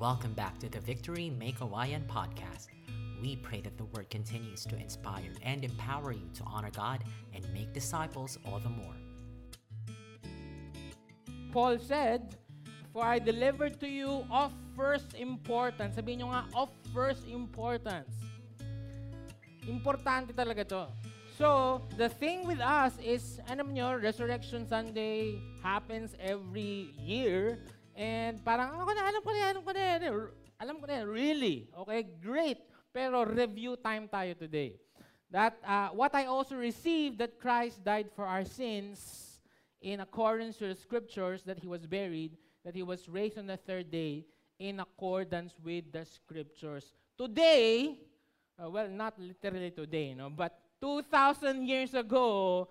Welcome back to the Victory Make Hawaiian podcast. We pray that the word continues to inspire and empower you to honor God and make disciples all the more. Paul said, For I delivered to you of first importance. Sabihin nyo nga, of first importance. Importante talaga to. So, the thing with us is, alam nyo, Resurrection Sunday happens every year. And parang, ako na, alam ko na, alam ko na, alam ko na, really. Okay, great. Pero review time tayo today. That uh, what I also received that Christ died for our sins in accordance with the scriptures that he was buried, that he was raised on the third day in accordance with the scriptures. Today, uh, well, not literally today, no, but 2,000 years ago,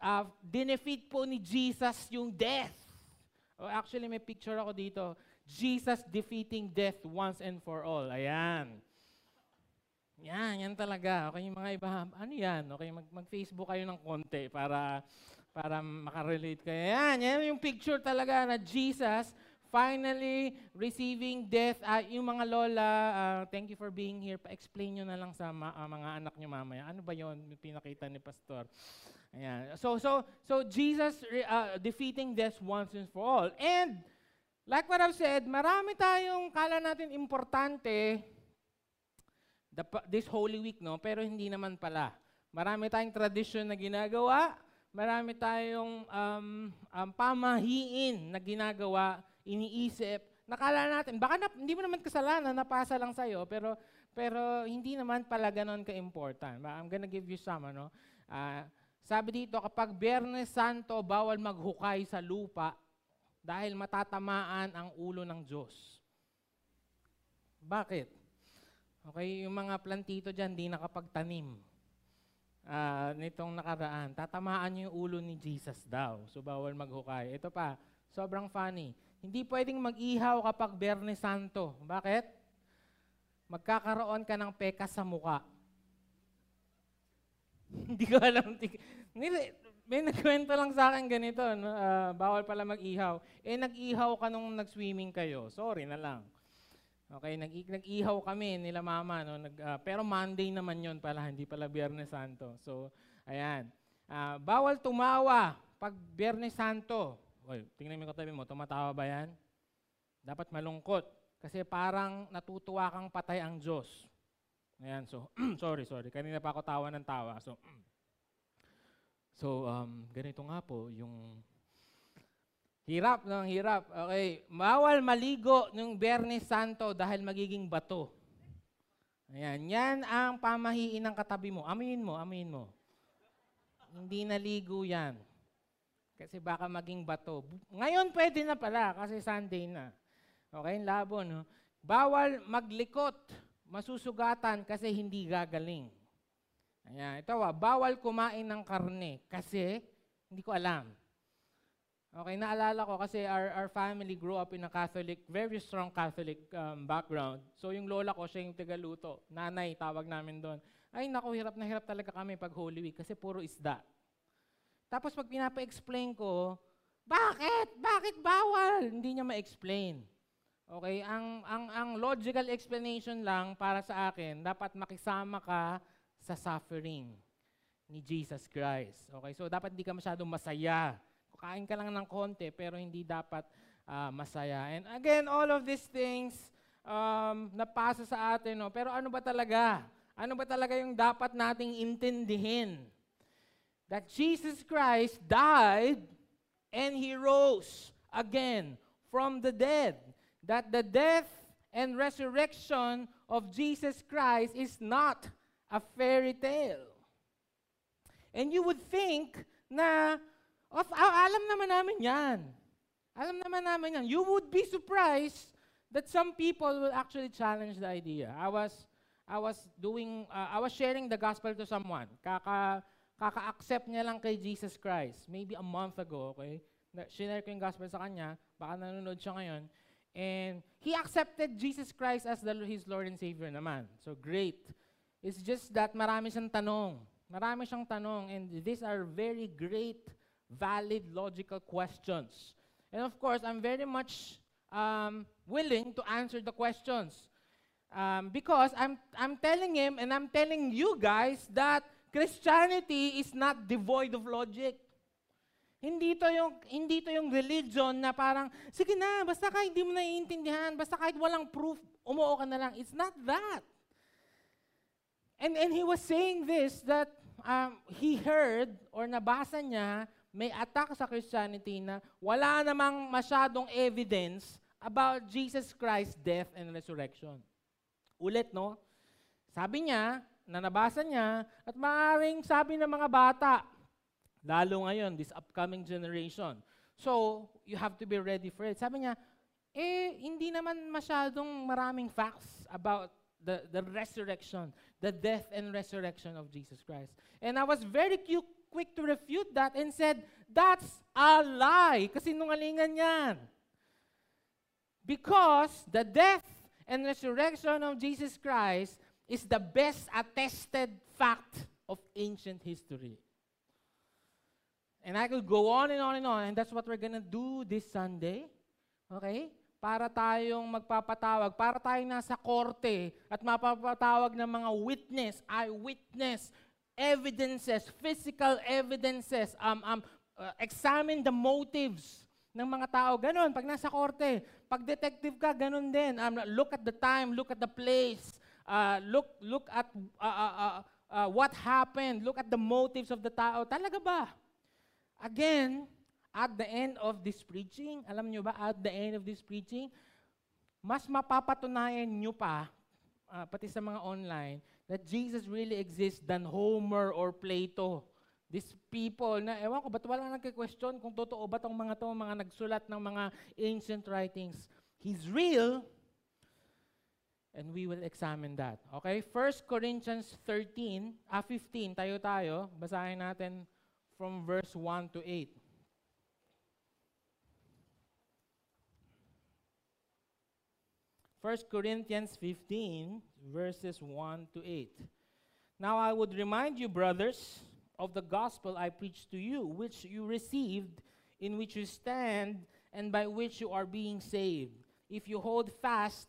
uh, dinefeat po ni Jesus yung death. Oh, actually, may picture ako dito. Jesus defeating death once and for all. Ayan. Yan, yan talaga. Okay, yung mga iba, ano yan? Okay, mag, mag-Facebook kayo ng konti para, para makarelate kayo. Yan, yan yung picture talaga na Jesus finally receiving death. Uh, yung mga lola, uh, thank you for being here. Pa-explain nyo na lang sa ma- uh, mga anak nyo mamaya. Ano ba yon pinakita ni Pastor? Ayan. So, so, so Jesus uh, defeating death once and for all. And, like what I've said, marami tayong kala natin importante this Holy Week, no? Pero hindi naman pala. Marami tayong tradition na ginagawa, marami tayong um, um, pamahiin na ginagawa, iniisip. Nakala natin, baka na, hindi mo naman kasalanan, napasa lang sa'yo, pero, pero hindi naman pala ganon ka-important. I'm gonna give you some, ano? Uh, sabi dito, kapag Biyernes Santo, bawal maghukay sa lupa dahil matatamaan ang ulo ng Diyos. Bakit? Okay, yung mga plantito dyan, di nakapagtanim. Uh, nitong nakaraan, tatamaan yung ulo ni Jesus daw. So, bawal maghukay. Ito pa, sobrang funny. Hindi pwedeng mag-ihaw kapag Biyernes Santo. Bakit? Magkakaroon ka ng peka sa muka. Hindi ko alam. May nagkwento lang sa akin ganito, no? uh, bawal pala mag-ihaw. Eh, nag-ihaw ka nung nag-swimming kayo. Sorry na lang. Okay, nag nag-ihaw kami nila mama no, nag, uh, pero Monday naman 'yon pala, hindi pala Biyernes Santo. So, ayan. Uh, bawal tumawa pag Biyernes Santo. Oy, tingnan mo katabi mo, tumatawa ba 'yan? Dapat malungkot kasi parang natutuwa kang patay ang Diyos. Ayan, so sorry, sorry. Kanina pa ako tawa ng tawa. So So, um, ganito nga po yung Hirap ng hirap. Okay. Bawal maligo ng Bernes Santo dahil magiging bato. Ayan. Yan ang pamahiin ng katabi mo. Amin mo, amin mo. Hindi naligo yan. Kasi baka maging bato. Ngayon pwede na pala kasi Sunday na. Okay, labo, no? Bawal maglikot, masusugatan kasi hindi gagaling. Ayan, ito ah, bawal kumain ng karne kasi hindi ko alam. Okay, naalala ko kasi our, our family grew up in a Catholic, very strong Catholic um, background. So yung lola ko, siya yung tagaluto. Nanay, tawag namin doon. Ay, naku, hirap na hirap talaga kami pag Holy Week kasi puro isda. Tapos pag pinapa-explain ko, bakit? Bakit bawal? Hindi niya ma-explain. Okay, ang, ang, ang logical explanation lang para sa akin, dapat makisama ka sa suffering ni Jesus Christ. Okay, so dapat hindi ka masyadong masaya Kain ka lang ng konti, pero hindi dapat uh, masaya. And again, all of these things um, napasa sa atin. No? Pero ano ba talaga? Ano ba talaga yung dapat nating intindihin? That Jesus Christ died and He rose again from the dead. That the death and resurrection of Jesus Christ is not a fairy tale. And you would think na of, alam naman namin yan. Alam naman namin yan. You would be surprised that some people will actually challenge the idea. I was I was doing uh, I was sharing the gospel to someone. Kaka kaka-accept niya lang kay Jesus Christ. Maybe a month ago, okay? Share ko yung gospel sa kanya. Baka nanonood siya ngayon. And he accepted Jesus Christ as the, his Lord and Savior naman. So great. It's just that marami siyang tanong. Marami siyang tanong. And these are very great valid, logical questions. And of course, I'm very much um, willing to answer the questions. Um, because I'm, I'm telling him and I'm telling you guys that Christianity is not devoid of logic. Hindi to yung hindi to yung religion na parang sige na basta kahit hindi mo naiintindihan, basta kahit walang proof, umuo ka na lang. It's not that. And and he was saying this that um, he heard or nabasa niya may attack sa Christianity na wala namang masyadong evidence about Jesus Christ's death and resurrection. Ulit, no? Sabi niya, na nabasa niya, at maaaring sabi ng mga bata, Lalo ngayon, this upcoming generation. So, you have to be ready for it. Sabi niya, eh, hindi naman masyadong maraming facts about the, the resurrection, the death and resurrection of Jesus Christ. And I was very cu- quick to refute that and said, that's a lie. Kasi nungalingan yan. Because the death and resurrection of Jesus Christ is the best attested fact of ancient history. And I could go on and on and on. And that's what we're gonna do this Sunday. Okay? Para tayong magpapatawag, para tayong nasa korte at mapapatawag ng mga witness, eyewitness, evidences, physical evidences, um, um, uh, examine the motives ng mga tao. Ganon, pag nasa korte. Pag detective ka, ganon din. Um, look at the time, look at the place, uh, look, look at uh, uh, uh, what happened, look at the motives of the tao. Talaga ba? Again, at the end of this preaching, alam nyo ba, at the end of this preaching, mas mapapatunayan nyo pa, uh, pati sa mga online, that Jesus really exists than Homer or Plato. These people na, ewan ko, ba't wala nagka-question kung totoo ba tong mga to, mga nagsulat ng mga ancient writings. He's real, and we will examine that. Okay? 1 Corinthians 13, ah, 15, tayo tayo, basahin natin from verse 1 to 8. First Corinthians 15, verses 1 to 8. Now I would remind you, brothers, of the gospel I preached to you, which you received, in which you stand, and by which you are being saved, if you hold fast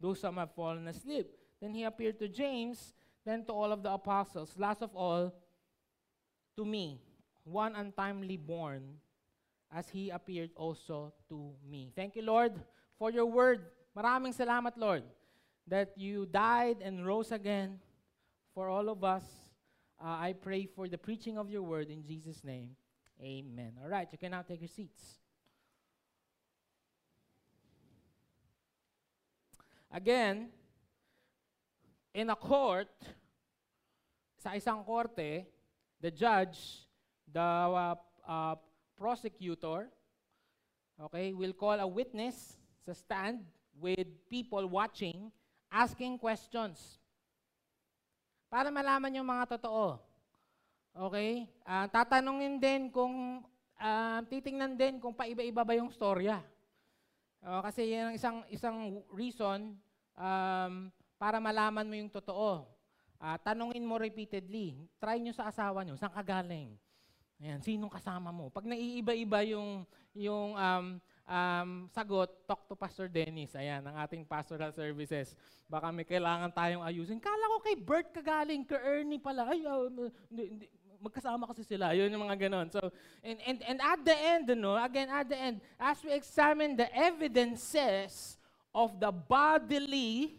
though some have fallen asleep. Then he appeared to James, then to all of the apostles, last of all, to me one untimely born, as He appeared also to me. Thank you, Lord, for your word. Maraming salamat, Lord, that you died and rose again for all of us. Uh, I pray for the preaching of your word in Jesus' name. Amen. All right, you can now take your seats. Again, in a court, sa isang korte, the judge the uh, uh, prosecutor, okay, will call a witness sa stand with people watching, asking questions. Para malaman yung mga totoo. Okay? Uh, tatanungin din kung, uh, titingnan din kung paiba-iba ba yung storya. Uh, kasi yan ang isang, isang reason um, para malaman mo yung totoo. Uh, tanungin mo repeatedly. Try nyo sa asawa nyo, saan ka galing? Ayan, sinong kasama mo? Pag naiiba-iba yung, yung um, um, sagot, talk to Pastor Dennis. Ayan, ang ating pastoral services. Baka may kailangan tayong ayusin. Kala ko kay Bert kagaling, kay Ernie pala. Ay, oh, hindi, hindi, magkasama kasi sila. Yun yung mga ganon. So, and, and, and at the end, no, again, at the end, as we examine the evidences of the bodily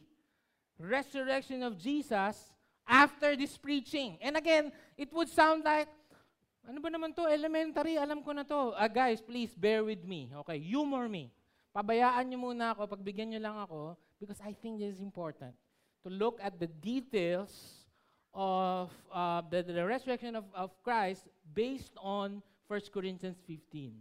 resurrection of Jesus after this preaching. And again, it would sound like, ano ba naman to? Elementary, alam ko na to. Uh, guys, please bear with me. Okay, humor me. Pabayaan nyo muna ako, pagbigyan nyo lang ako, because I think this is important. To look at the details of uh, the, the resurrection of, of Christ based on 1 Corinthians 15.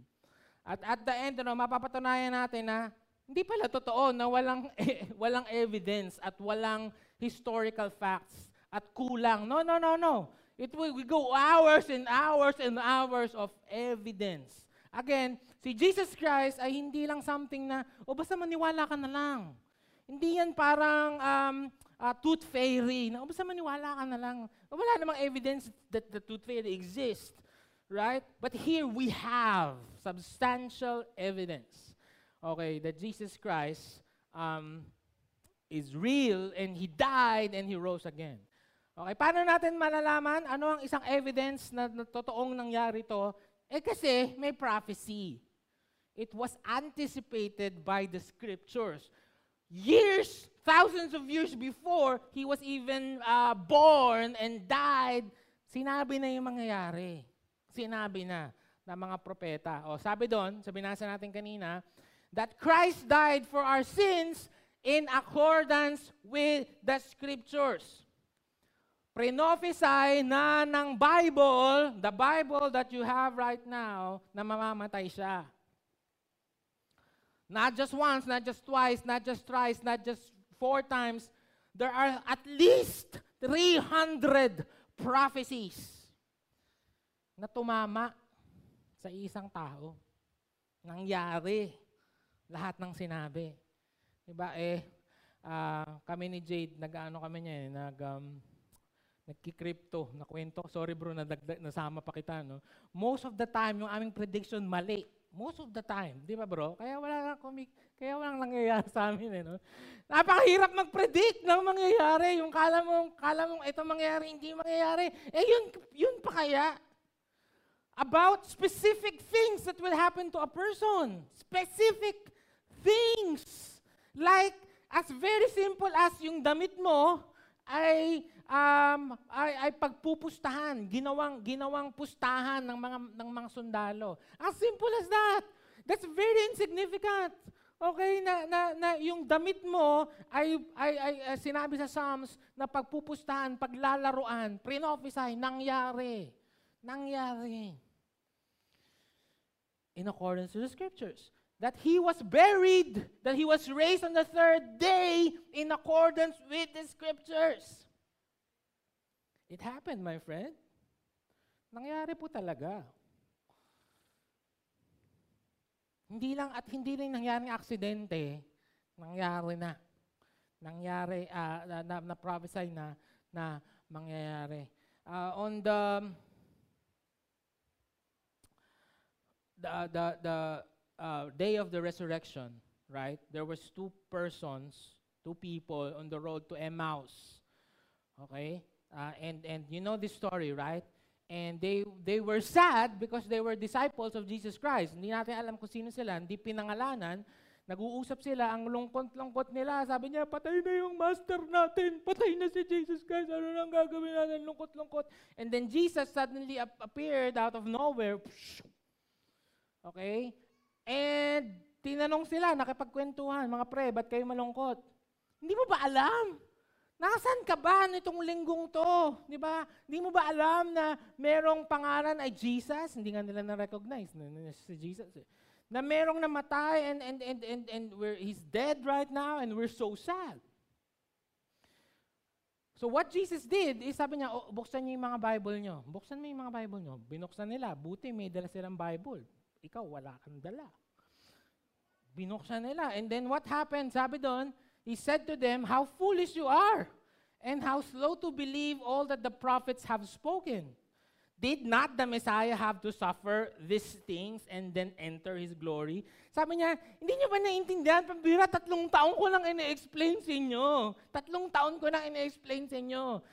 At at the end, ano, mapapatunayan natin na Hindi pala totoo na walang, walang evidence at walang historical facts at kulang. No, no, no, no. It will we go hours and hours and hours of evidence. Again, si Jesus Christ ay hindi lang something na, o basta maniwala ka na lang. Hindi yan parang um, uh, tooth fairy, na basta maniwala ka na lang. Wala namang evidence that the tooth fairy exists. Right? But here we have substantial evidence, okay, that Jesus Christ um, is real and He died and He rose again. Okay, paano natin malalaman ano ang isang evidence na, na totoong nangyari to? Eh kasi may prophecy. It was anticipated by the scriptures. Years, thousands of years before he was even uh, born and died, sinabi na yung mangyayari. Sinabi na ng mga propeta. O sabi doon, sa binasa natin kanina, that Christ died for our sins in accordance with the scriptures prinophesy na ng Bible, the Bible that you have right now, na mamamatay siya. Not just once, not just twice, not just thrice, not just four times. There are at least 300 prophecies na tumama sa isang tao. Nangyari lahat ng sinabi. Diba eh, uh, kami ni Jade, nag-ano kami niya eh, nag, um, nagki-crypto na kwento. Sorry bro, nadagdag, nasama pa kita. No? Most of the time, yung aming prediction mali. Most of the time. Di ba bro? Kaya wala lang kumik kaya walang nangyayari sa amin. Eh, no? Napakahirap mag-predict ng mangyayari. Yung kala mo, kala mo ito mangyayari, hindi mangyayari. Eh yun, yun pa kaya? About specific things that will happen to a person. Specific things. Like, as very simple as yung damit mo ay um, ay, ay pagpupustahan, ginawang ginawang pustahan ng mga ng mga sundalo. As simple as that. That's very insignificant. Okay, na, na, na yung damit mo ay, ay, ay, ay sinabi sa Psalms na pagpupustahan, paglalaruan, pre-prophesy, nangyari. Nangyari. In accordance to the scriptures. That he was buried, that he was raised on the third day in accordance with the scriptures. It happened, my friend. Nangyari po talaga. Hindi lang at hindi rin nangyari aksidente, nangyari na. Nangyari, uh, na, na, na prophesy na na mangyayari. Uh, on the the the, the uh, day of the resurrection, right? There was two persons, two people on the road to Emmaus. Okay? Uh, and, and you know this story, right? And they, they were sad because they were disciples of Jesus Christ. Hindi natin alam kung sino sila, hindi pinangalanan. Nag-uusap sila, ang lungkot-lungkot nila. Sabi niya, patay na yung master natin. Patay na si Jesus Christ. Ano nang gagawin natin? Lungkot-lungkot. And then Jesus suddenly ap- appeared out of nowhere. Okay? And tinanong sila, nakipagkwentuhan, mga pre, ba't kayo malungkot? Hindi mo ba alam? Nasaan ka ba nitong linggong to? Di ba? Hindi mo ba alam na merong pangalan ay Jesus? Hindi nga nila na-recognize na, na si Jesus. Eh. Na merong namatay and, and, and, and, and we're, he's dead right now and we're so sad. So what Jesus did is sabi niya, oh, buksan niyo yung mga Bible niyo. Buksan mo yung mga Bible niyo. Binuksan nila. Buti may dala silang Bible. Ikaw, wala kang dala. Binuksan nila. And then what happened? Sabi doon, He said to them, How foolish you are, and how slow to believe all that the prophets have spoken. Did not the Messiah have to suffer these things and then enter His glory? Sabi niya, hindi niyo ba naiintindihan? Pambira, tatlong taon ko lang ina-explain sa inyo. Tatlong taon ko lang ina-explain sa inyo.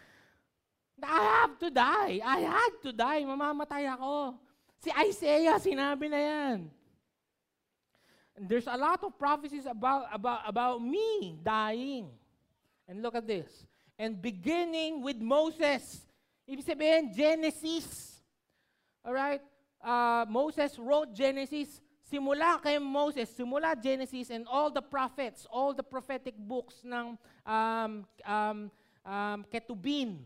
I have to die. I had to die. Mamamatay ako. Si Isaiah, sinabi na yan. And there's a lot of prophecies about, about, about me dying. And look at this. And beginning with Moses. Ibig sabihin, Genesis. Alright? Uh, Moses wrote Genesis. Simula kay Moses, simula Genesis and all the prophets, all the prophetic books ng um, um, um, Ketubin.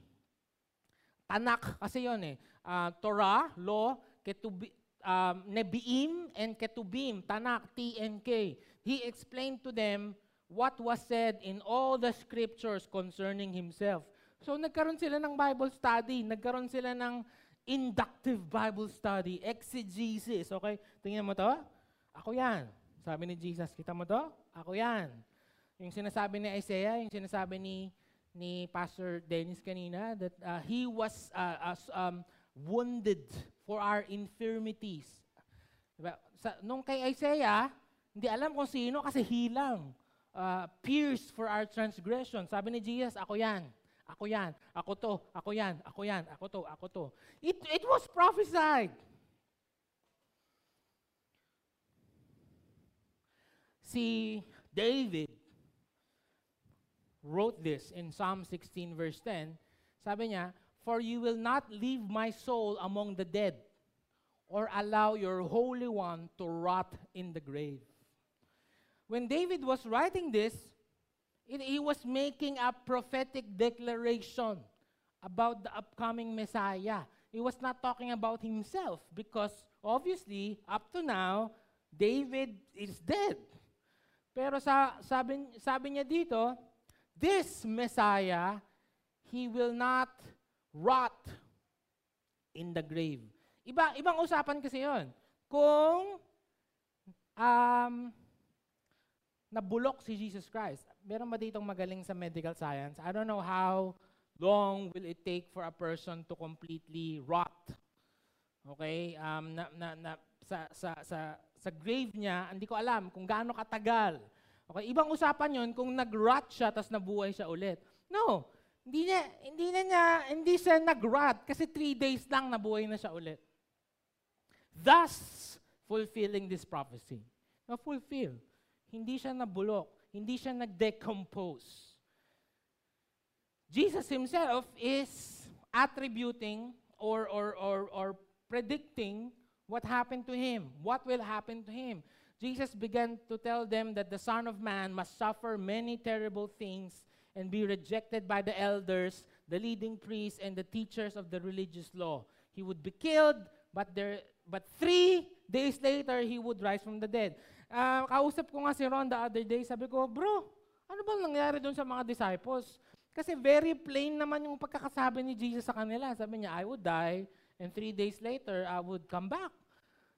Tanak kasi yon eh. Uh, Torah, Law, Ketubin, um, Nebiim and Ketubim, Tanak, TNK. he explained to them what was said in all the scriptures concerning himself. So nagkaroon sila ng Bible study, nagkaroon sila ng inductive Bible study, exegesis. Okay? Tingnan mo to? Ako yan. Sabi ni Jesus, kita mo to? Ako yan. Yung sinasabi ni Isaiah, yung sinasabi ni ni Pastor Dennis kanina that uh, he was uh, as, um, wounded for our infirmities. Diba? Sa, nung kay Isaiah, hindi alam kung sino kasi hilang. Uh, pierced for our transgression. Sabi ni Jesus, ako yan. Ako yan, ako to, ako yan, ako yan, ako to, ako to. It, it was prophesied. Si David wrote this in Psalm 16 verse 10. Sabi niya, For you will not leave my soul among the dead or allow your Holy One to rot in the grave. When David was writing this, it, he was making a prophetic declaration about the upcoming Messiah. He was not talking about himself because obviously, up to now, David is dead. Pero sa, sabi, sabi niya dito, this Messiah, he will not rot in the grave. Iba, ibang usapan kasi yon. Kung um, nabulok si Jesus Christ. Meron ba ditong magaling sa medical science? I don't know how long will it take for a person to completely rot. Okay? Um, na, na, na, sa, sa, sa, sa grave niya, hindi ko alam kung gaano katagal. Okay? Ibang usapan yon kung nag-rot siya tapos nabuhay siya ulit. No. Hindi niya, hindi na niya, hindi siya nag-rot kasi three days lang nabuhay na siya ulit. Thus, fulfilling this prophecy. Na-fulfill. Hindi siya nabulok. Hindi siya nag-decompose. Jesus himself is attributing or, or, or, or predicting what happened to him, what will happen to him. Jesus began to tell them that the Son of Man must suffer many terrible things and be rejected by the elders, the leading priests, and the teachers of the religious law. He would be killed, but, there, but three days later, he would rise from the dead. Uh, kausap ko nga si Ron the other day, sabi ko, bro, ano bang nangyari doon sa mga disciples? Kasi very plain naman yung pagkakasabi ni Jesus sa kanila. Sabi niya, I would die, and three days later, I would come back.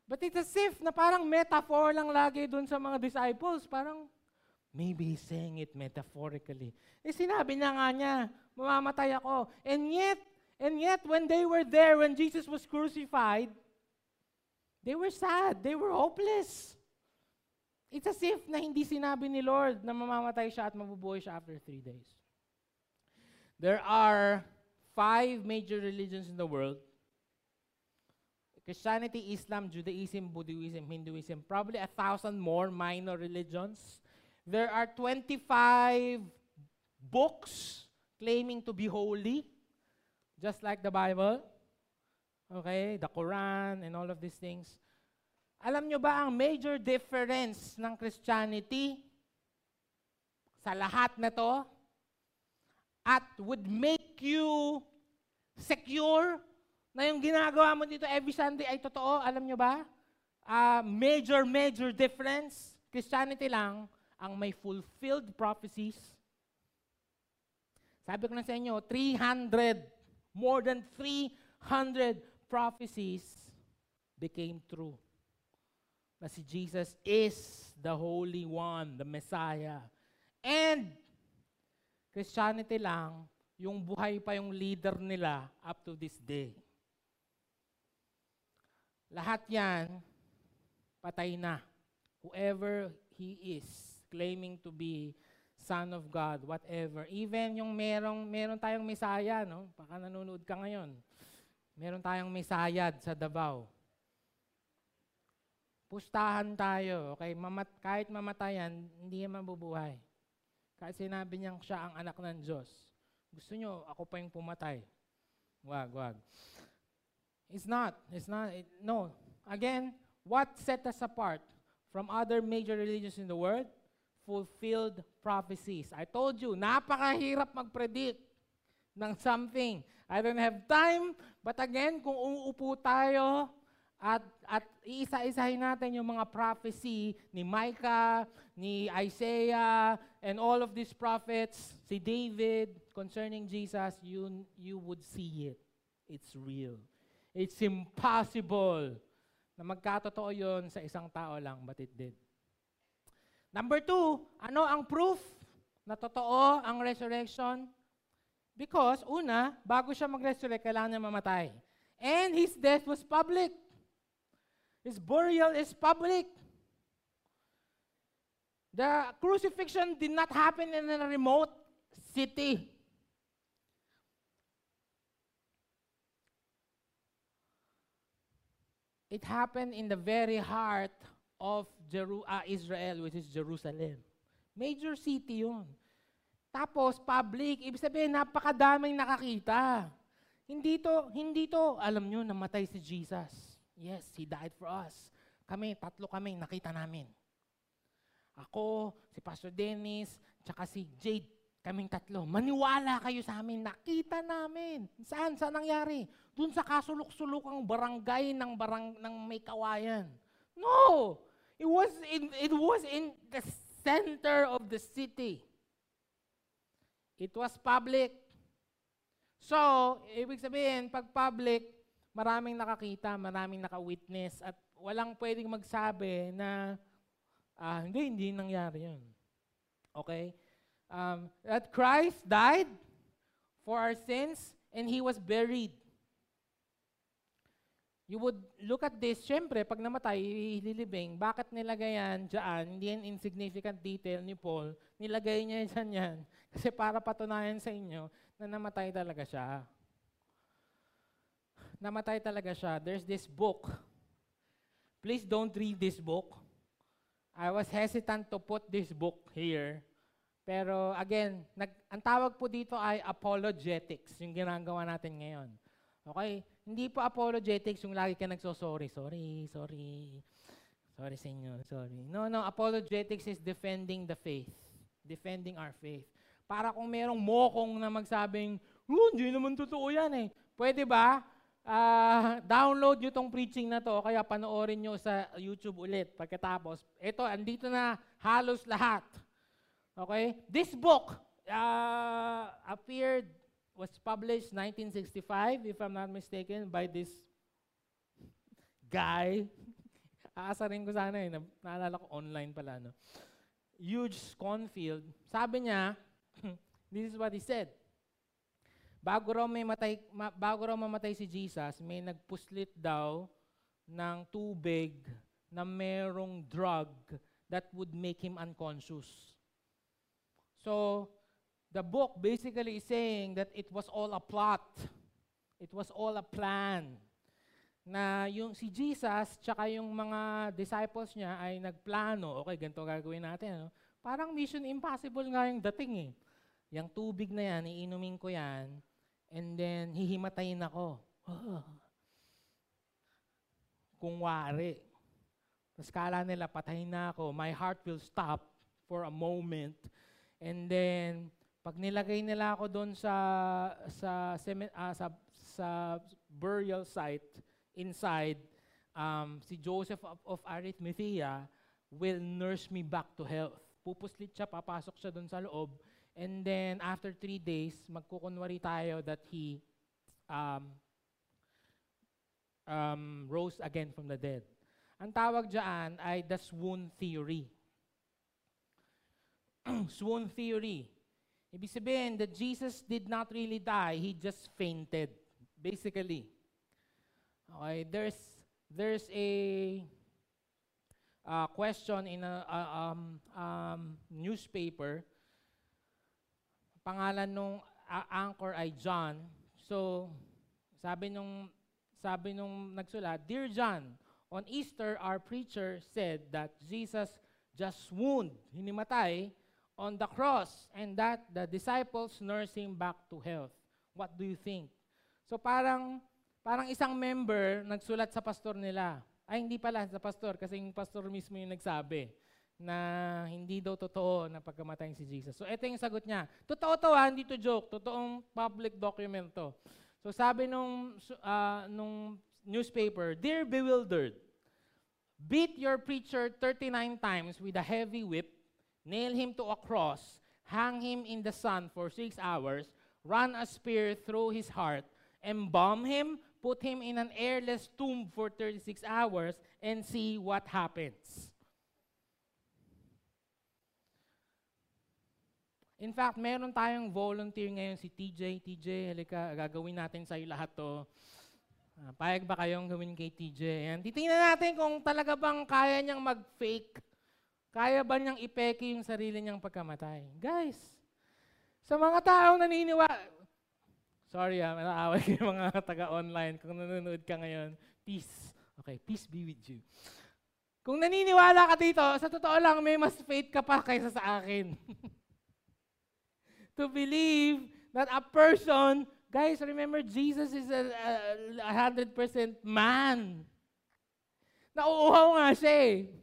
But it's as if na parang metaphor lang lagi doon sa mga disciples. Parang, maybe he's saying it metaphorically. Eh sinabi niya nga niya, mamamatay ako. And yet, and yet, when they were there, when Jesus was crucified, they were sad, they were hopeless. It's as if na hindi sinabi ni Lord na mamamatay siya at mabubuhay siya after three days. There are five major religions in the world. Christianity, Islam, Judaism, Buddhism, Hinduism, probably a thousand more minor religions. There are 25 books claiming to be holy, just like the Bible. Okay, the Quran and all of these things. Alam nyo ba ang major difference ng Christianity sa lahat na to? At would make you secure na yung ginagawa mo dito every Sunday ay totoo. Alam nyo ba? Uh, major, major difference. Christianity lang ang may fulfilled prophecies. Sabi ko na sa inyo, 300, more than 300 prophecies became true na si Jesus is the Holy One, the Messiah. And Christianity lang, yung buhay pa yung leader nila up to this day. Lahat yan, patay na. Whoever he is, claiming to be Son of God, whatever. Even yung merong, meron tayong Messiah, no? Baka nanonood ka ngayon. Meron tayong Messiah sa Davao pustahan tayo, okay? Mamat, kahit mamatayan, hindi yan mabubuhay. Kahit sinabi niyang siya ang anak ng Diyos. Gusto niyo, ako pa yung pumatay. Wag, wag. It's not. It's not. It, no. Again, what set us apart from other major religions in the world? Fulfilled prophecies. I told you, napakahirap mag-predict ng something. I don't have time, but again, kung uupo tayo at, at iisa-isahin natin yung mga prophecy ni Micah, ni Isaiah, and all of these prophets, si David, concerning Jesus, you, you would see it. It's real. It's impossible na magkatotoo yon sa isang tao lang, but it did. Number two, ano ang proof na totoo ang resurrection? Because, una, bago siya mag-resurrect, kailangan niya mamatay. And his death was public. His burial is public. The crucifixion did not happen in a remote city. It happened in the very heart of Jeru- uh, Israel, which is Jerusalem. Major city yun. Tapos, public. Ibig sabihin, napakadaming nakakita. Hindi to, hindi to, alam nyo, namatay si Jesus. Yes, He died for us. Kami, tatlo kami, nakita namin. Ako, si Pastor Dennis, tsaka si Jade, kaming tatlo. Maniwala kayo sa amin, nakita namin. Saan? Saan nangyari? Doon sa kasulok-sulokang barangay ng, barang, ng may kawayan. No! It was in, it was in the center of the city. It was public. So, ibig sabihin, pag public, maraming nakakita, maraming naka-witness at walang pwedeng magsabi na ah, hindi, hindi nangyari yun. Okay? Um, that Christ died for our sins and He was buried. You would look at this, syempre, pag namatay, ililibing, bakit nilagay yan dyan? Hindi yan insignificant detail ni Paul. Nilagay niya dyan yan. Kasi para patunayan sa inyo na namatay talaga siya namatay talaga siya. There's this book. Please don't read this book. I was hesitant to put this book here. Pero again, nag, ang tawag po dito ay apologetics, yung ginagawa natin ngayon. Okay? Hindi po apologetics yung lagi ka nagso-sorry, sorry, sorry. Sorry sa inyo, sorry. No, no, apologetics is defending the faith. Defending our faith. Para kung merong mokong na magsabing, oh, hindi naman totoo yan eh. Pwede ba? uh, download nyo tong preaching na to, kaya panoorin nyo sa YouTube ulit pagkatapos. Ito, andito na halos lahat. Okay? This book uh, appeared, was published 1965, if I'm not mistaken, by this guy. Aasarin ko sana eh. Naalala ko online pala. No? Huge Sconfield. Sabi niya, this is what he said. Bago raw, may matay, ma, bago raw mamatay si Jesus, may nagpuslit daw ng tubig na merong drug that would make him unconscious. So, the book basically is saying that it was all a plot. It was all a plan. Na yung si Jesus tsaka yung mga disciples niya ay nagplano, okay, ganito gagawin natin. No? Parang mission impossible nga yung dating eh. Yung tubig na yan, iinumin ko yan, And then, hihimatayin ako. Kung wari. Tapos kala nila, patayin na ako. My heart will stop for a moment. And then, pag nilagay nila ako doon sa sa, uh, sa sa burial site inside, um, si Joseph of, of Arimathea will nurse me back to health. Pupuslit siya, papasok siya doon sa loob, And then after three days, magkukunwari tayo that he um, um, rose again from the dead. Ang tawag dyan ay the swoon theory. swoon theory. Ibig sabihin that Jesus did not really die, he just fainted, basically. Okay, there's there's a uh, question in a, a um, um, newspaper pangalan nung uh, anchor ay John. So, sabi nung sabi nung nagsulat, Dear John, on Easter our preacher said that Jesus just swooned, hinimatay on the cross and that the disciples nursed him back to health. What do you think? So parang parang isang member nagsulat sa pastor nila. Ay hindi pala sa pastor kasi yung pastor mismo yung nagsabi na hindi daw totoo na pagkamatay si Jesus. So ito yung sagot niya. Totoo to ha, hindi to joke. Totoong public document to. So sabi nung, uh, nung newspaper, Dear Bewildered, beat your preacher 39 times with a heavy whip, nail him to a cross, hang him in the sun for six hours, run a spear through his heart, embalm him, put him in an airless tomb for 36 hours, and see what happens. In fact, meron tayong volunteer ngayon si TJ. TJ, halika, gagawin natin sa lahat to. Uh, payag ba kayong gawin kay TJ? Yan. Titingnan natin kung talaga bang kaya niyang mag-fake. Kaya ba niyang ipeke yung sarili niyang pagkamatay? Guys, sa mga taong naniniwala, sorry ah, naaway kayo mga taga-online. Kung nanonood ka ngayon, peace. Okay, peace be with you. Kung naniniwala ka dito, sa totoo lang, may mas faith ka pa kaysa sa akin. to believe that a person, guys, remember Jesus is a, a, 100% man. Nauuhaw nga siya eh.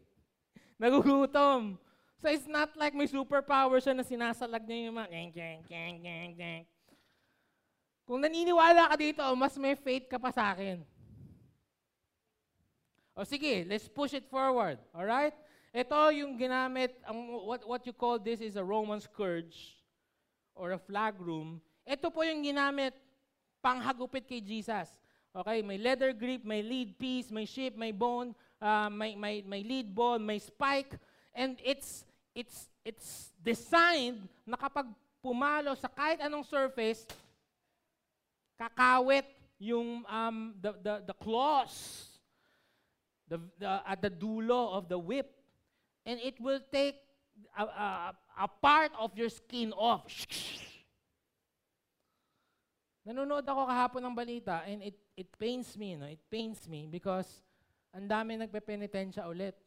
Nagugutom. So it's not like may superpower siya na sinasalag niya yung mga gang, gang, gang, gang, gang. Kung naniniwala ka dito, mas may faith ka pa sa akin. O sige, let's push it forward. Alright? Ito yung ginamit, ang, what, what you call this is a Roman scourge or a flag room, ito po yung ginamit panghagupit kay Jesus. Okay, may leather grip, may lead piece, may ship, may bone, uh, may, may, may lead bone, may spike, and it's, it's, it's designed na kapag pumalo sa kahit anong surface, kakawit yung um, the, the, the claws the, the, at the dulo of the whip. And it will take a, a, a part of your skin off. Nanonood ako kahapon ng balita and it, it pains me, no? it pains me because ang dami nagpe-penitensya ulit.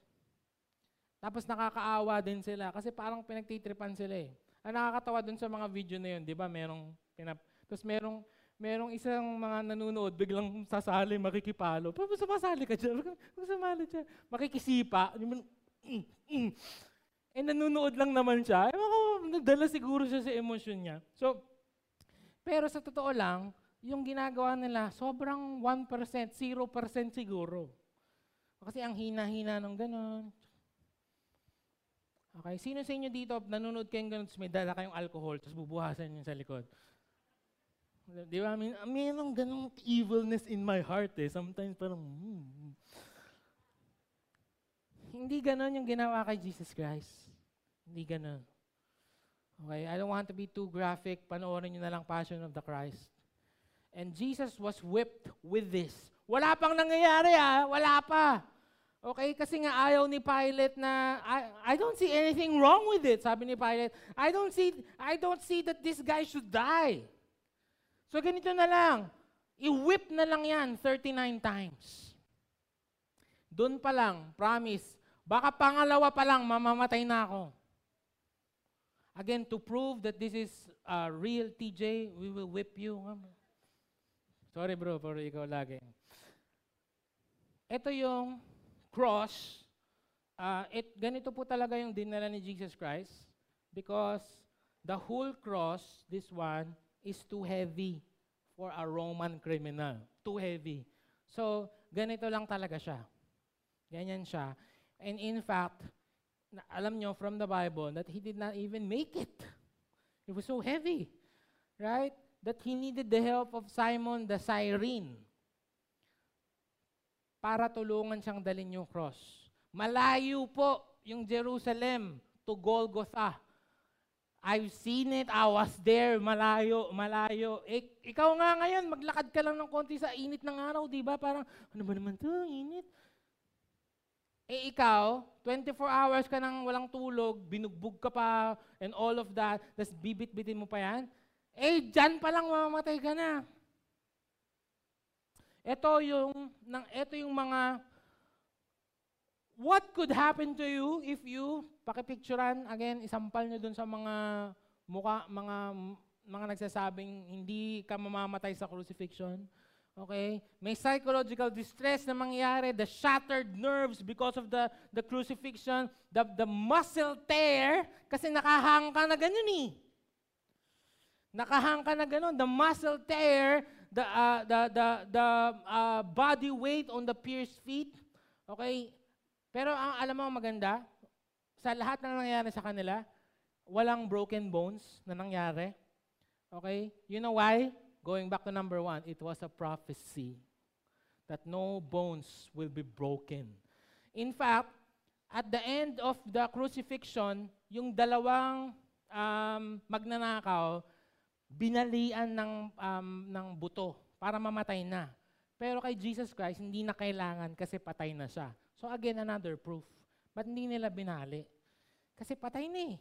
Tapos nakakaawa din sila kasi parang pinagtitripan sila eh. Ang nakakatawa dun sa mga video na yun, di ba? Merong pinap... Tapos merong, merong isang mga nanonood, biglang sasali, makikipalo. Papa, sumasali ka dyan. Huwag sumali dyan. Makikisipa. Mm, mm. Eh, nanonood lang naman siya. Ewan ko, nagdala siguro siya sa emosyon niya. So, pero sa totoo lang, yung ginagawa nila, sobrang 1%, 0% siguro. Kasi ang hina-hina ng ganun. Okay, sino sa inyo dito, nanonood kayong ganun, may dala kayong alcohol, tapos bubuhasan niyo sa likod. Di ba? I mean, mayroong ganung evilness in my heart eh. Sometimes parang, hmm. Hindi ganon yung ginawa kay Jesus Christ. Hindi ganon. Okay, I don't want to be too graphic. Panoorin nyo na lang Passion of the Christ. And Jesus was whipped with this. Wala pang nangyayari ah, wala pa. Okay, kasi nga ayaw ni Pilate na I, I don't see anything wrong with it. Sabi ni Pilate, I don't see I don't see that this guy should die. So ganito na lang. I-whip na lang yan 39 times. Doon pa lang, promise, Baka pangalawa pa lang, mamamatay na ako. Again, to prove that this is uh, real TJ, we will whip you. Sorry bro, pero ikaw lagi. Ito yung cross. Uh, it, ganito po talaga yung dinala ni Jesus Christ because the whole cross, this one, is too heavy for a Roman criminal. Too heavy. So, ganito lang talaga siya. Ganyan siya. And in fact, alam nyo from the Bible that he did not even make it. It was so heavy, right? That he needed the help of Simon the Cyrene para tulungan siyang dalhin yung cross. Malayo po yung Jerusalem to Golgotha. I've seen it, I was there, malayo, malayo. Ik- ikaw nga ngayon, maglakad ka lang ng konti sa init ng araw, di ba? Parang, ano ba naman to, init? Eh ikaw, 24 hours ka nang walang tulog, binugbog ka pa, and all of that, tapos bibit-bitin mo pa yan, eh dyan pa lang mamamatay ka na. Ito yung, nang, ito yung mga, what could happen to you if you, pakipicturan, again, isampal nyo dun sa mga muka, mga, mga nagsasabing hindi ka mamamatay sa crucifixion. Okay? May psychological distress na mangyayari, the shattered nerves because of the, the crucifixion, the, the muscle tear, kasi nakahang ka na ganun eh. Nakahang ka na ganun. The muscle tear, the, uh, the, the, the uh, body weight on the pierced feet. Okay? Pero ang alam mo maganda, sa lahat na nangyari sa kanila, walang broken bones na nangyari. Okay? You know why? Going back to number one, it was a prophecy that no bones will be broken. In fact, at the end of the crucifixion, yung dalawang um, magnanakaw, binalian ng, um, ng buto para mamatay na. Pero kay Jesus Christ, hindi na kailangan kasi patay na siya. So again, another proof. Ba't hindi nila binali? Kasi patay na eh.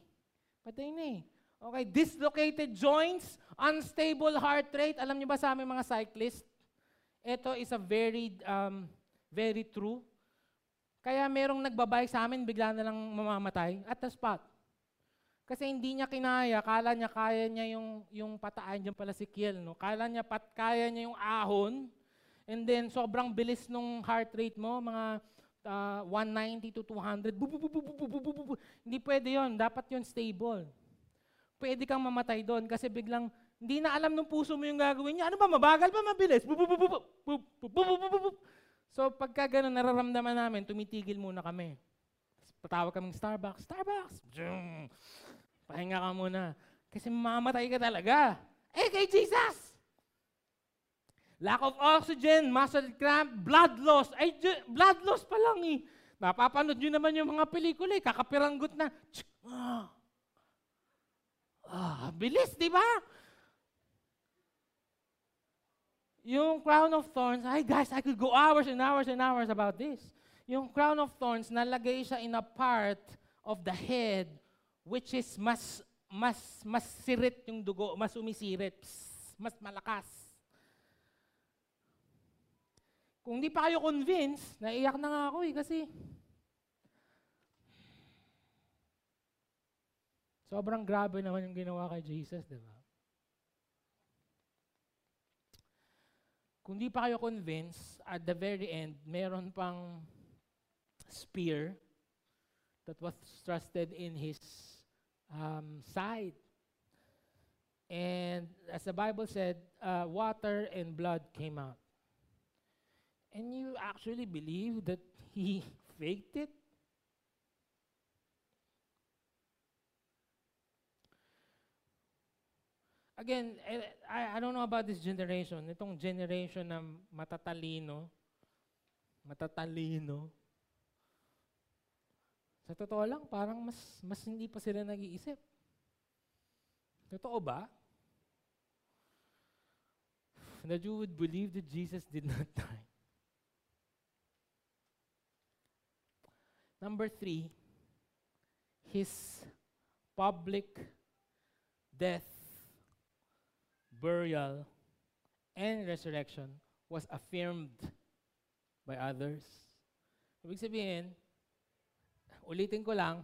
Patay na eh. Okay, dislocated joints, unstable heart rate. Alam niyo ba sa aming mga cyclist, ito is a very, um, very true. Kaya merong nagbabike sa amin, bigla na lang mamamatay at the spot. Kasi hindi niya kinaya, kala niya kaya niya yung, yung pataan, dyan pala si Kiel, no? Kala niya pat, kaya niya yung ahon, and then sobrang bilis nung heart rate mo, mga uh, 190 to 200, bu, bu, bu, bu, bu, bu, bu, bu, bu. hindi pwede yon dapat yon stable. Pwede kang mamatay doon kasi biglang hindi na alam ng puso mo yung gagawin niya. Ano ba, mabagal ba, mabilis? So pagka ganun, nararamdaman namin, tumitigil muna kami. Patawag kaming Starbucks. Starbucks! Pahinga ka muna. Kasi mamatay ka talaga. Eh, kay Jesus! Lack of oxygen, muscle cramp, blood loss. Ay, blood loss pa lang eh. Napapanood nyo naman yung mga pelikula eh. Kakapiranggot na. Ah, ah bilis, di ba? Yung crown of thorns, ay guys, I could go hours and hours and hours about this. Yung crown of thorns, nalagay siya in a part of the head which is mas mas mas sirit yung dugo, mas umisirit, mas malakas. Kung di pa kayo convinced, naiyak na nga ako eh kasi sobrang grabe naman yung ginawa kay Jesus, di ba? Kung di pa kayo convinced, at the very end, meron pang spear that was trusted in his um, side. And as the Bible said, uh, water and blood came out. And you actually believe that he faked it? Again, eh, I, I don't know about this generation. Itong generation na matatalino, matatalino. Sa totoo lang, parang mas, mas hindi pa sila nag-iisip. Totoo ba? That you would believe that Jesus did not die. Number three, his public death burial, and resurrection was affirmed by others. Ibig sabihin, ulitin ko lang,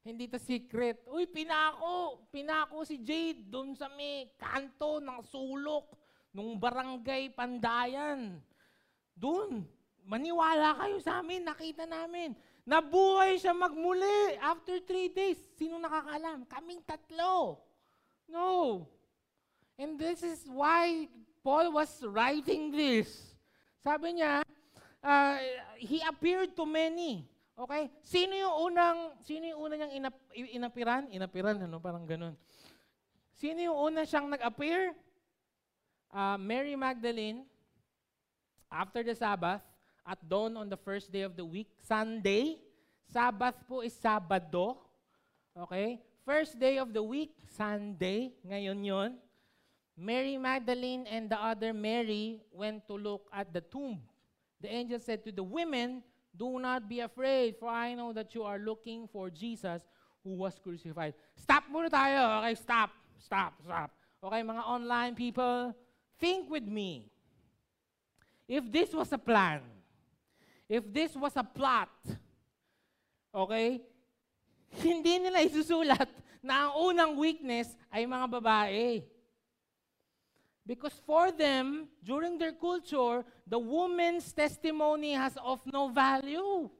hindi to secret. Uy, pinako! Pinako si Jade doon sa may kanto ng sulok nung barangay Pandayan. Doon. Maniwala kayo sa amin, nakita namin. Nabuhay siya magmuli after three days. Sino nakakalam? Kaming tatlo. No. And this is why Paul was writing this. Sabi niya, uh, he appeared to many. Okay? Sino yung unang, sino yung una niyang inap, inapiran? Inapiran, ano? Parang ganun. Sino yung una siyang nag-appear? Uh, Mary Magdalene, after the Sabbath, at dawn on the first day of the week, Sunday. Sabbath po is Sabado. Okay? First day of the week, Sunday. Ngayon yon. Mary Magdalene and the other Mary went to look at the tomb. The angel said to the women, Do not be afraid, for I know that you are looking for Jesus who was crucified. Stop muna tayo. Okay, stop. Stop, stop. Okay, mga online people, think with me. If this was a plan, if this was a plot, okay, hindi nila isusulat na ang unang weakness ay mga babae. Because for them, during their culture, the woman's testimony has of no value.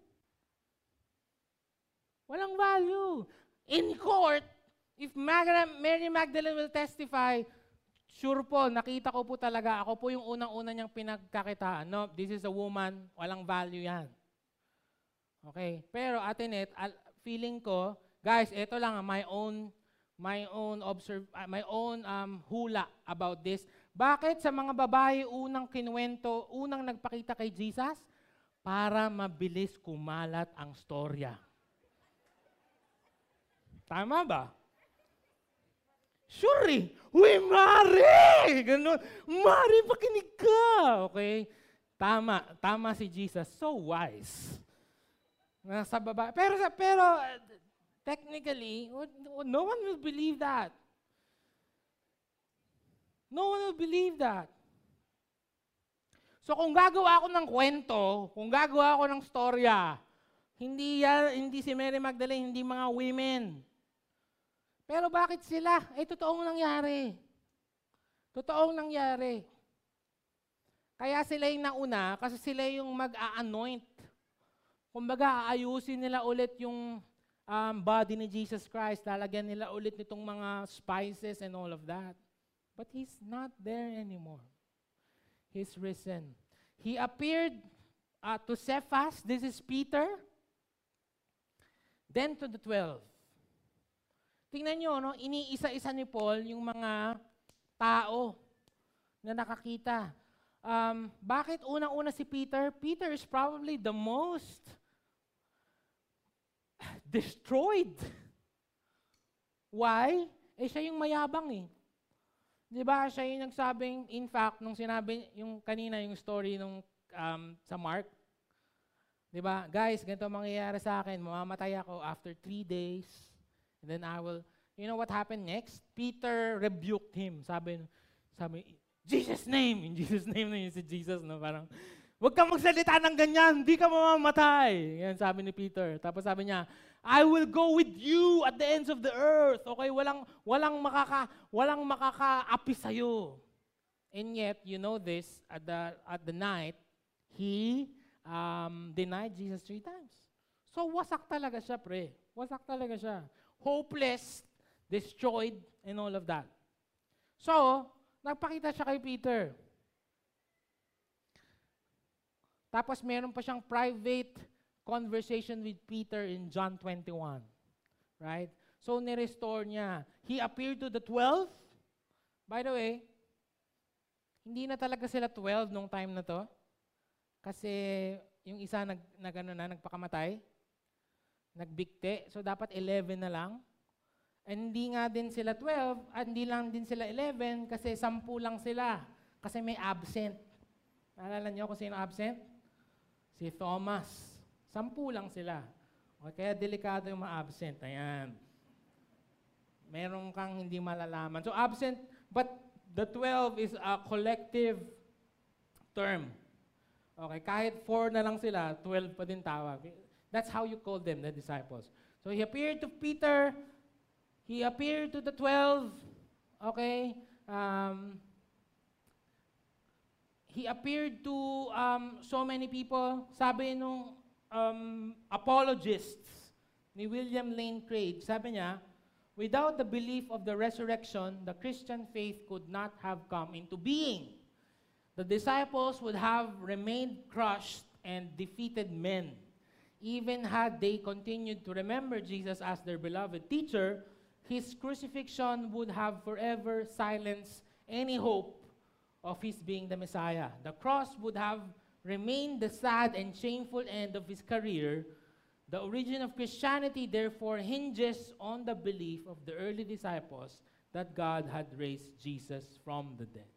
Walang value. In court, if Mary Magdalene will testify, sure po, nakita ko po talaga, ako po yung unang-una niyang pinagkakitaan. No, this is a woman, walang value yan. Okay? Pero Atinet, feeling ko, guys, ito lang my own my own observe uh, my own um, hula about this. Bakit sa mga babae unang kinuwento, unang nagpakita kay Jesus? Para mabilis kumalat ang storya. Tama ba? Sure eh. Uy, Mari! Ganun. Mari, pakinig ka! Okay? Tama. Tama si Jesus. So wise. Nasa baba. Pero, pero technically, no one will believe that. No one will believe that. So kung gagawa ako ng kwento, kung gagawa ako ng storya, hindi, yan, hindi si Mary Magdalene, hindi mga women. Pero bakit sila? Eh, totoong nangyari. Totoong nangyari. Kaya sila yung nauna kasi sila yung mag-a-anoint. Kumbaga, aayusin nila ulit yung um, body ni Jesus Christ. Lalagyan nila ulit nitong mga spices and all of that. But He's not there anymore. He's risen. He appeared uh, to Cephas, this is Peter, then to the twelve. Tingnan nyo, no? iniisa-isa ni Paul yung mga tao na nakakita. Um, bakit unang-una si Peter? Peter is probably the most destroyed. Why? Eh siya yung mayabang eh. 'Di ba? Siya yung nagsabing in fact nung sinabi yung kanina yung story nung um, sa Mark. 'Di ba? Guys, ganito mangyayari sa akin, mamamatay ako after three days. And then I will, you know what happened next? Peter rebuked him. Sabi, sabi, Jesus name! In Jesus name na yun si Jesus. No? Parang, Huwag kang magsalita ng ganyan, hindi ka mamamatay. Yan sabi ni Peter. Tapos sabi niya, I will go with you at the ends of the earth. Okay, walang walang makaka walang makakaapi sa iyo. And yet, you know this, at the at the night, he um, denied Jesus three times. So wasak talaga siya, pre. Wasak talaga siya hopeless, destroyed, and all of that. So, nagpakita siya kay Peter. Tapos meron pa siyang private conversation with Peter in John 21. Right? So, ni-restore niya. He appeared to the 12. By the way, hindi na talaga sila 12 nung time na to. Kasi yung isa nag, nag ano na, nagpakamatay nagbikte. So dapat 11 na lang. And hindi nga din sila 12, at hindi lang din sila 11 kasi 10 lang sila. Kasi may absent. Naalala niyo kung sino absent? Si Thomas. 10 lang sila. Okay, kaya delikado yung ma-absent. Ayan. Meron kang hindi malalaman. So absent, but the 12 is a collective term. Okay, kahit 4 na lang sila, 12 pa din tawag. That's how you call them, the disciples. So he appeared to Peter, he appeared to the 12, okay? Um, he appeared to um, so many people. Sabi nung um, apologists ni William Lane Craig, sabi niya, without the belief of the resurrection, the Christian faith could not have come into being. The disciples would have remained crushed and defeated men. even had they continued to remember Jesus as their beloved teacher, his crucifixion would have forever silenced any hope of his being the Messiah. The cross would have remained the sad and shameful end of his career. The origin of Christianity, therefore, hinges on the belief of the early disciples that God had raised Jesus from the dead.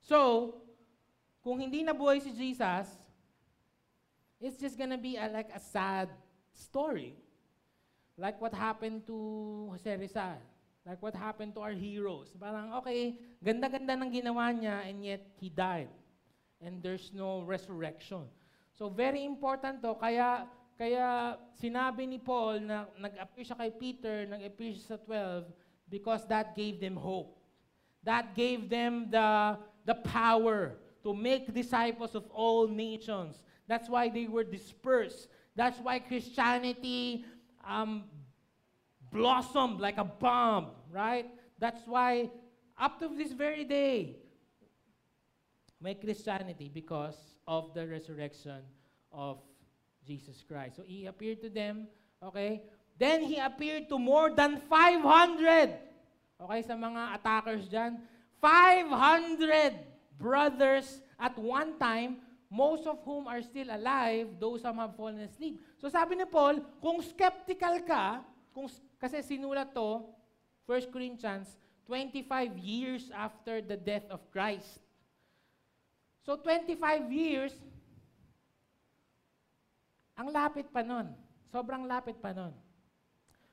So, kung hindi nabuhay si Jesus, it's just gonna be a, like a sad story. Like what happened to Jose Rizal. Like what happened to our heroes. Parang, okay, ganda-ganda ng ginawa niya and yet he died. And there's no resurrection. So very important to. Kaya, kaya sinabi ni Paul na nag-appear siya kay Peter, nag-appear siya sa 12 because that gave them hope. That gave them the, the power to make disciples of all nations. That's why they were dispersed. That's why Christianity um, blossomed like a bomb, right? That's why Up to this very day, may Christianity because of the resurrection of Jesus Christ. So he appeared to them, okay? Then he appeared to more than 500. Okay, sa mga attackers dyan, 500 brothers at one time, most of whom are still alive, those some have fallen asleep. So sabi ni Paul, kung skeptical ka, kung, kasi sinulat to, 1 Corinthians, 25 years after the death of Christ. So 25 years, ang lapit pa nun. Sobrang lapit pa nun.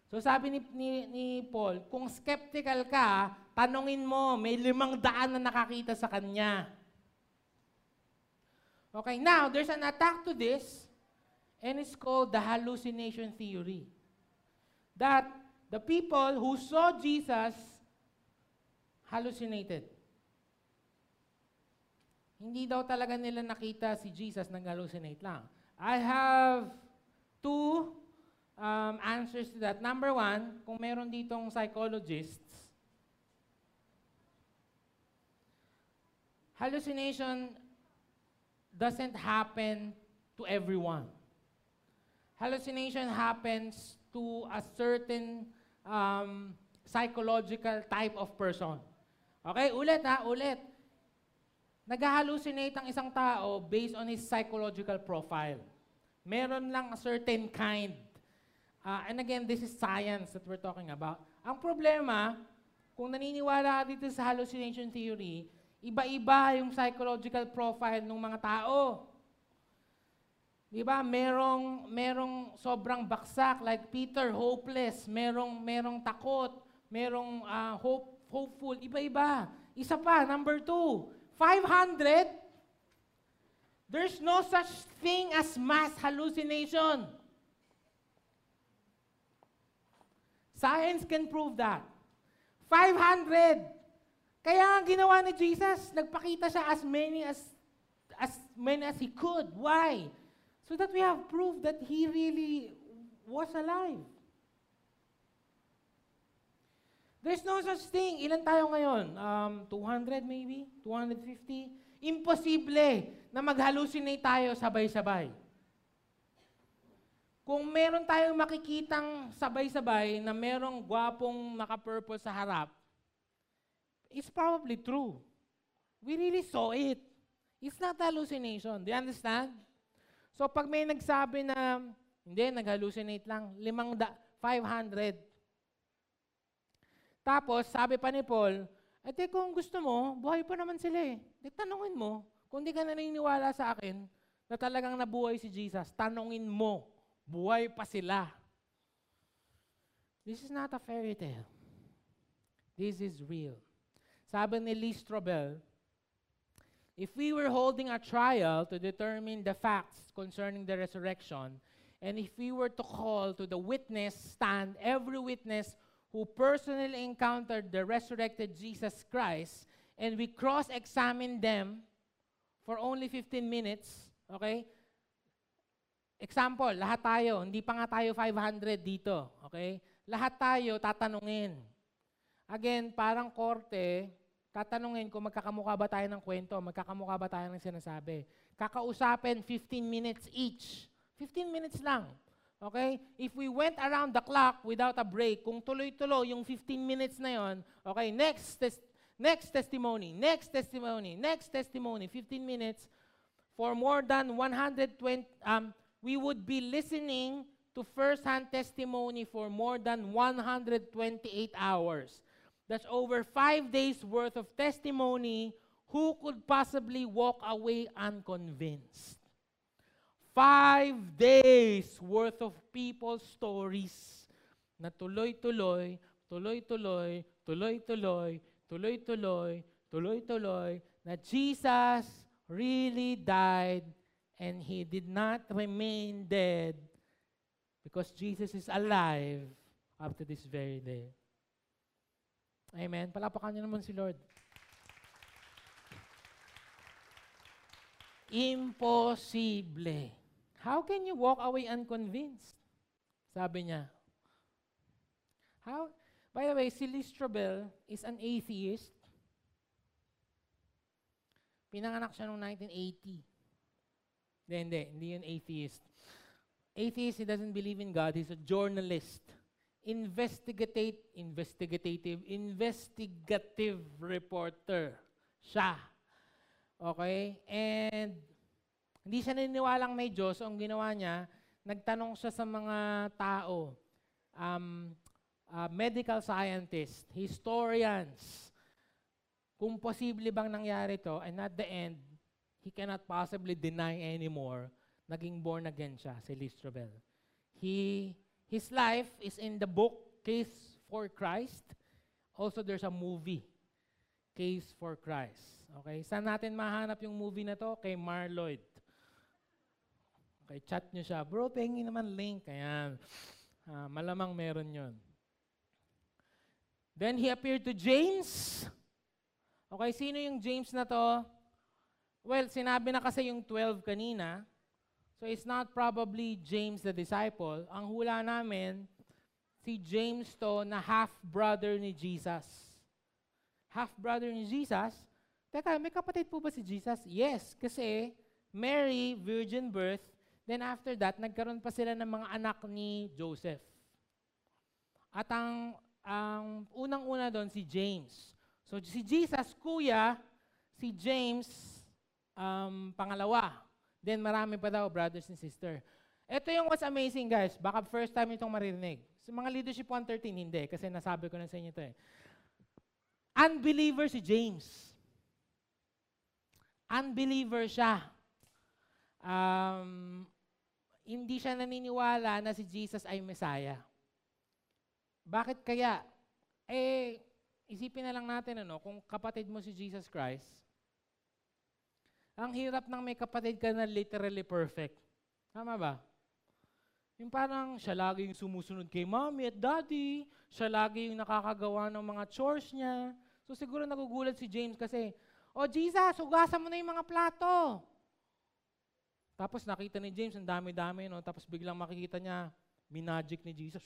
So sabi ni, ni, ni Paul, kung skeptical ka, tanungin mo, may limang daan na nakakita sa kanya. Okay, now, there's an attack to this, and it's called the hallucination theory. That the people who saw Jesus hallucinated. Hindi daw talaga nila nakita si Jesus nag-hallucinate lang. I have two um, answers to that. Number one, kung meron ditong psychologists, hallucination doesn't happen to everyone. Hallucination happens to a certain um, psychological type of person. Okay, ulit ha, ulit. Nag-hallucinate ang isang tao based on his psychological profile. Meron lang a certain kind Uh, and again, this is science that we're talking about. Ang problema, kung naniniwala ka dito sa hallucination theory, iba-iba yung psychological profile ng mga tao. Di ba? Merong, merong sobrang baksak, like Peter, hopeless. Merong, merong takot. Merong uh, hope, hopeful. Iba-iba. Isa pa, number two, 500, there's no such thing as mass hallucination. Science can prove that. 500. Kaya ang ginawa ni Jesus, nagpakita siya as many as as many as he could. Why? So that we have proof that he really was alive. There's no such thing. Ilan tayo ngayon? Um, 200 maybe? 250? Imposible na mag-hallucinate tayo sabay-sabay. Kung meron tayong makikitang sabay-sabay na merong gwapong naka-purple sa harap, it's probably true. We really saw it. It's not hallucination. Do you understand? So pag may nagsabi na, hindi, nag-hallucinate lang, limang da, 500. Tapos, sabi pa ni Paul, eh kung gusto mo, buhay pa naman sila eh. Di tanungin mo, kung di ka naniniwala sa akin na talagang nabuhay si Jesus, tanungin mo Buhay pa sila. This is not a fairy tale. This is real. Sabi ni Lee Strobel, if we were holding a trial to determine the facts concerning the resurrection, and if we were to call to the witness stand every witness who personally encountered the resurrected Jesus Christ, and we cross-examine them for only 15 minutes, okay? Example, lahat tayo, hindi pa nga tayo 500 dito, okay? Lahat tayo tatanungin. Again, parang korte, tatanungin kung magkakamukha ba tayo ng kwento, magkakamukha ba tayo ng sinasabi. Kakausapin 15 minutes each. 15 minutes lang. Okay? If we went around the clock without a break, kung tuloy-tuloy yung 15 minutes na yon, okay, next tes- next testimony, next testimony, next testimony, 15 minutes for more than 120 um we would be listening to first-hand testimony for more than 128 hours. That's over five days worth of testimony. Who could possibly walk away unconvinced? Five days worth of people's stories na tuloy-tuloy, tuloy-tuloy, tuloy-tuloy, tuloy-tuloy, tuloy-tuloy, na Jesus really died and he did not remain dead because Jesus is alive up to this very day. Amen. Palapakan niyo naman si Lord. Imposible. How can you walk away unconvinced? Sabi niya. How? By the way, si Listrobel is an atheist. Pinanganak siya noong 1980. Hindi, hindi. Hindi yun atheist. Atheist, he doesn't believe in God. He's a journalist. Investigative, investigative, investigative reporter. Siya. Okay? And hindi siya naniniwalang may Diyos. Ang ginawa niya, nagtanong siya sa mga tao, um, uh, medical scientists, historians, kung posible bang nangyari to, and at the end, he cannot possibly deny anymore, naging born again siya, si Listrobel. He, his life is in the book Case for Christ. Also, there's a movie, Case for Christ. Okay? Saan natin mahanap yung movie na to? Kay Marloyd. Okay, chat nyo siya. Bro, pengi naman link. Ayan. Uh, malamang meron yon. Then he appeared to James. Okay, sino yung James na to? Well, sinabi na kasi yung 12 kanina. So it's not probably James the disciple. Ang hula namin, si James to na half-brother ni Jesus. Half-brother ni Jesus? Teka, may kapatid po ba si Jesus? Yes, kasi Mary, virgin birth, then after that, nagkaroon pa sila ng mga anak ni Joseph. At ang, ang unang-una doon si James. So si Jesus, kuya, si James, um, pangalawa. Then marami pa daw, brothers and sister. Ito yung what's amazing, guys. Baka first time itong maririnig. Sa mga leadership 113, hindi. Kasi nasabi ko na sa inyo ito eh. Unbeliever si James. Unbeliever siya. Um, hindi siya naniniwala na si Jesus ay Messiah. Bakit kaya? Eh, Isipin na lang natin, ano, kung kapatid mo si Jesus Christ, ang hirap nang may kapatid ka na literally perfect. Tama ba? Yung parang siya lagi yung sumusunod kay mommy at daddy, siya lagi yung nakakagawa ng mga chores niya. So siguro nagugulat si James kasi, Oh Jesus, hugasan mo na yung mga plato. Tapos nakita ni James, ang dami-dami, no? tapos biglang makikita niya, minagic ni Jesus.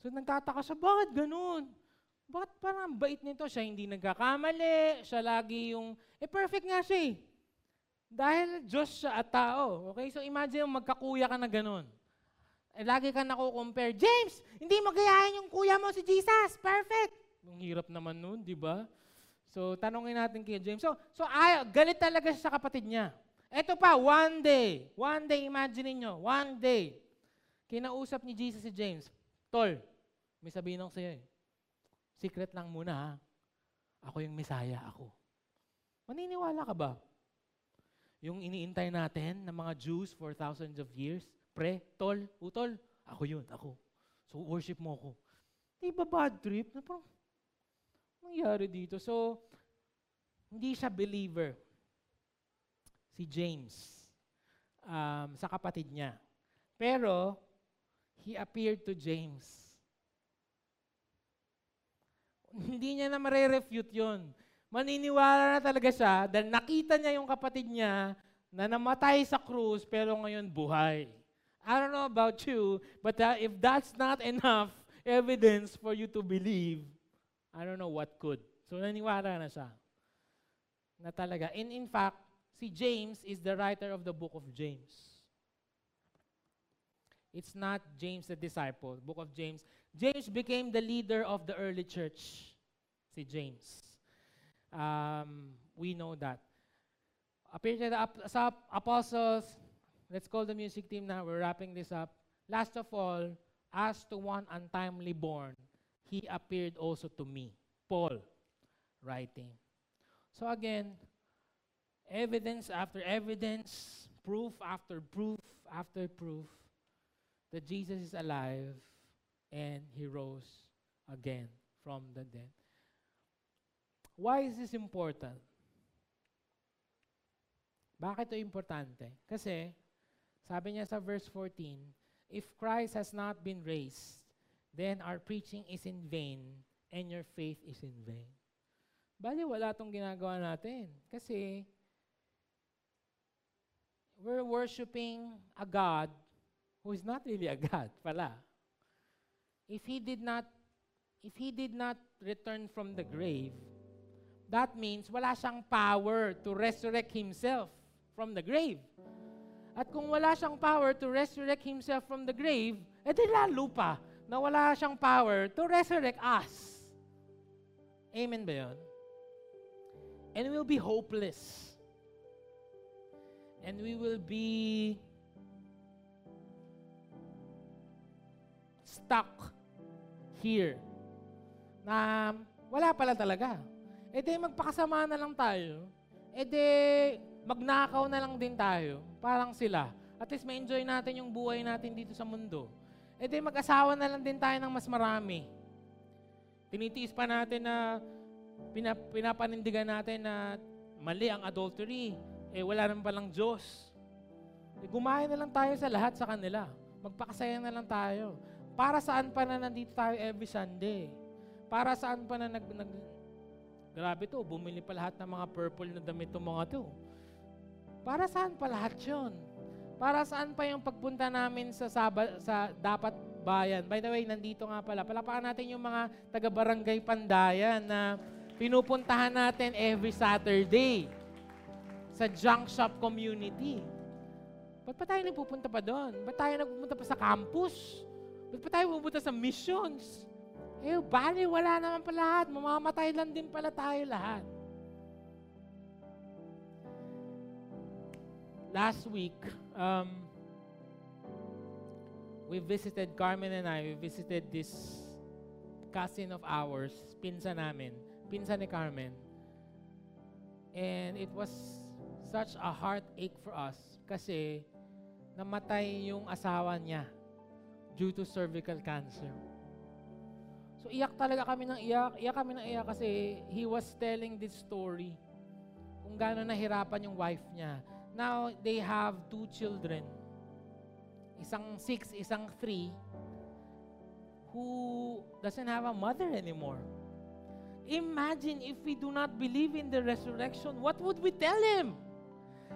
So nagtataka siya, bakit ganun? Bakit parang bait nito? Siya hindi nagkakamali, siya lagi yung, eh perfect nga siya eh. Dahil Diyos siya at tao. Okay? So imagine magkakuya ka na ganun. Eh, lagi ka nako-compare. James, hindi magayahin yung kuya mo si Jesus. Perfect. Ang hirap naman nun, di ba? So, tanongin natin kay James. So, so ay, galit talaga siya sa kapatid niya. Ito pa, one day. One day, imagine niyo, one day. Kinausap ni Jesus si James. Tol, may sabihin ako sa'yo eh. Secret lang muna. Ako yung Messiah, ako. Maniniwala ka ba? Yung iniintay natin ng mga Jews for thousands of years, pre, tol, utol, ako yun, ako. So worship mo ako. Di ba bad trip? Na parang, nangyari dito? So, hindi siya believer. Si James, um, sa kapatid niya. Pero, he appeared to James hindi niya na mare-refute yun. Maniniwala na talaga siya dahil nakita niya yung kapatid niya na namatay sa krus pero ngayon buhay. I don't know about you, but uh, if that's not enough evidence for you to believe, I don't know what could. So naniwala na siya. Na talaga. And in fact, si James is the writer of the book of James. It's not James the disciple, book of James. James became the leader of the early church. Si James. Um, we know that. Appear to the ap- sa apostles, let's call the music team now, we're wrapping this up. Last of all, as to one untimely born, he appeared also to me. Paul, writing. So again, evidence after evidence, proof after proof after proof that Jesus is alive and he rose again from the dead. Why is this important? Bakit ito importante? Kasi, sabi niya sa verse 14, If Christ has not been raised, then our preaching is in vain and your faith is in vain. Bali, wala itong ginagawa natin. Kasi, we're worshiping a God who is not really a God pala if he did not if he did not return from the grave, that means wala siyang power to resurrect himself from the grave. At kung wala siyang power to resurrect himself from the grave, edi lalo pa na wala siyang power to resurrect us. Amen ba yun? And we'll be hopeless. And we will be stuck here na wala pala talaga. E di magpakasama na lang tayo. E di magnakaw na lang din tayo. Parang sila. At least ma-enjoy natin yung buhay natin dito sa mundo. E di mag-asawa na lang din tayo ng mas marami. Tinitiis pa natin na pinap pinapanindigan natin na mali ang adultery. Eh wala naman palang Diyos. E, gumahin na lang tayo sa lahat sa kanila. Magpakasaya na lang tayo. Para saan pa na nandito tayo every Sunday? Para saan pa na nag, nag grabe to, bumili pa lahat ng mga purple na damit ng mga to. Para saan pa lahat yun? Para saan pa yung pagpunta namin sa, saba, sa dapat bayan? By the way, nandito nga pala. Palapakan natin yung mga taga-barangay Pandayan na pinupuntahan natin every Saturday sa junk shop community. Ba't pa tayo nagpupunta pa doon? Ba't tayo nagpupunta pa sa campus? Ba't pa tayo pupunta sa missions? Eh, bali, wala naman pa lahat. Mamamatay lang din pala tayo lahat. Last week, um, we visited, Carmen and I, we visited this cousin of ours, pinsa namin, pinsa ni Carmen. And it was such a heartache for us kasi namatay yung asawa niya due to cervical cancer. So iyak talaga kami ng iyak. Iyak kami ng iyak kasi he was telling this story kung gaano nahirapan yung wife niya. Now, they have two children. Isang six, isang three, who doesn't have a mother anymore. Imagine if we do not believe in the resurrection, what would we tell him?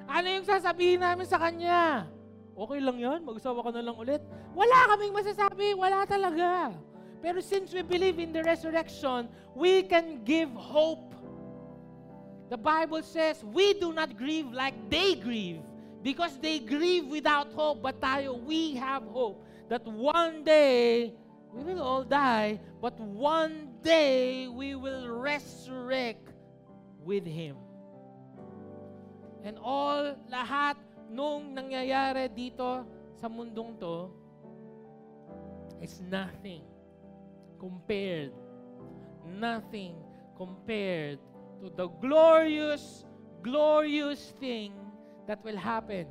Ano yung sasabihin namin sa kanya? Okay lang yan, mag-usawa ka na lang ulit. Wala kaming masasabi, wala talaga. Pero since we believe in the resurrection, we can give hope The Bible says, we do not grieve like they grieve because they grieve without hope. But tayo, we have hope that one day we will all die, but one day we will resurrect with Him. And all, lahat nung nangyayari dito sa mundong to is nothing compared, nothing compared to the glorious, glorious thing that will happen.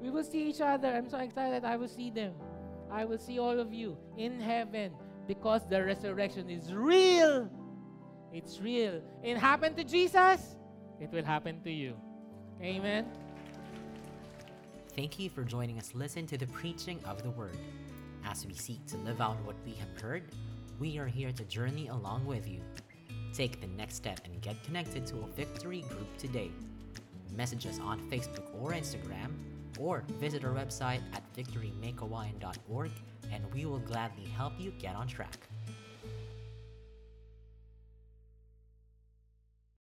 We will see each other. I'm so excited. I will see them. I will see all of you in heaven because the resurrection is real. It's real. It happened to Jesus, it will happen to you. Amen. Thank you for joining us listen to the preaching of the word. As we seek to live out what we have heard, we are here to journey along with you. Take the next step and get connected to a victory group today. Message us on Facebook or Instagram, or visit our website at victorymakehawaiian.org and we will gladly help you get on track.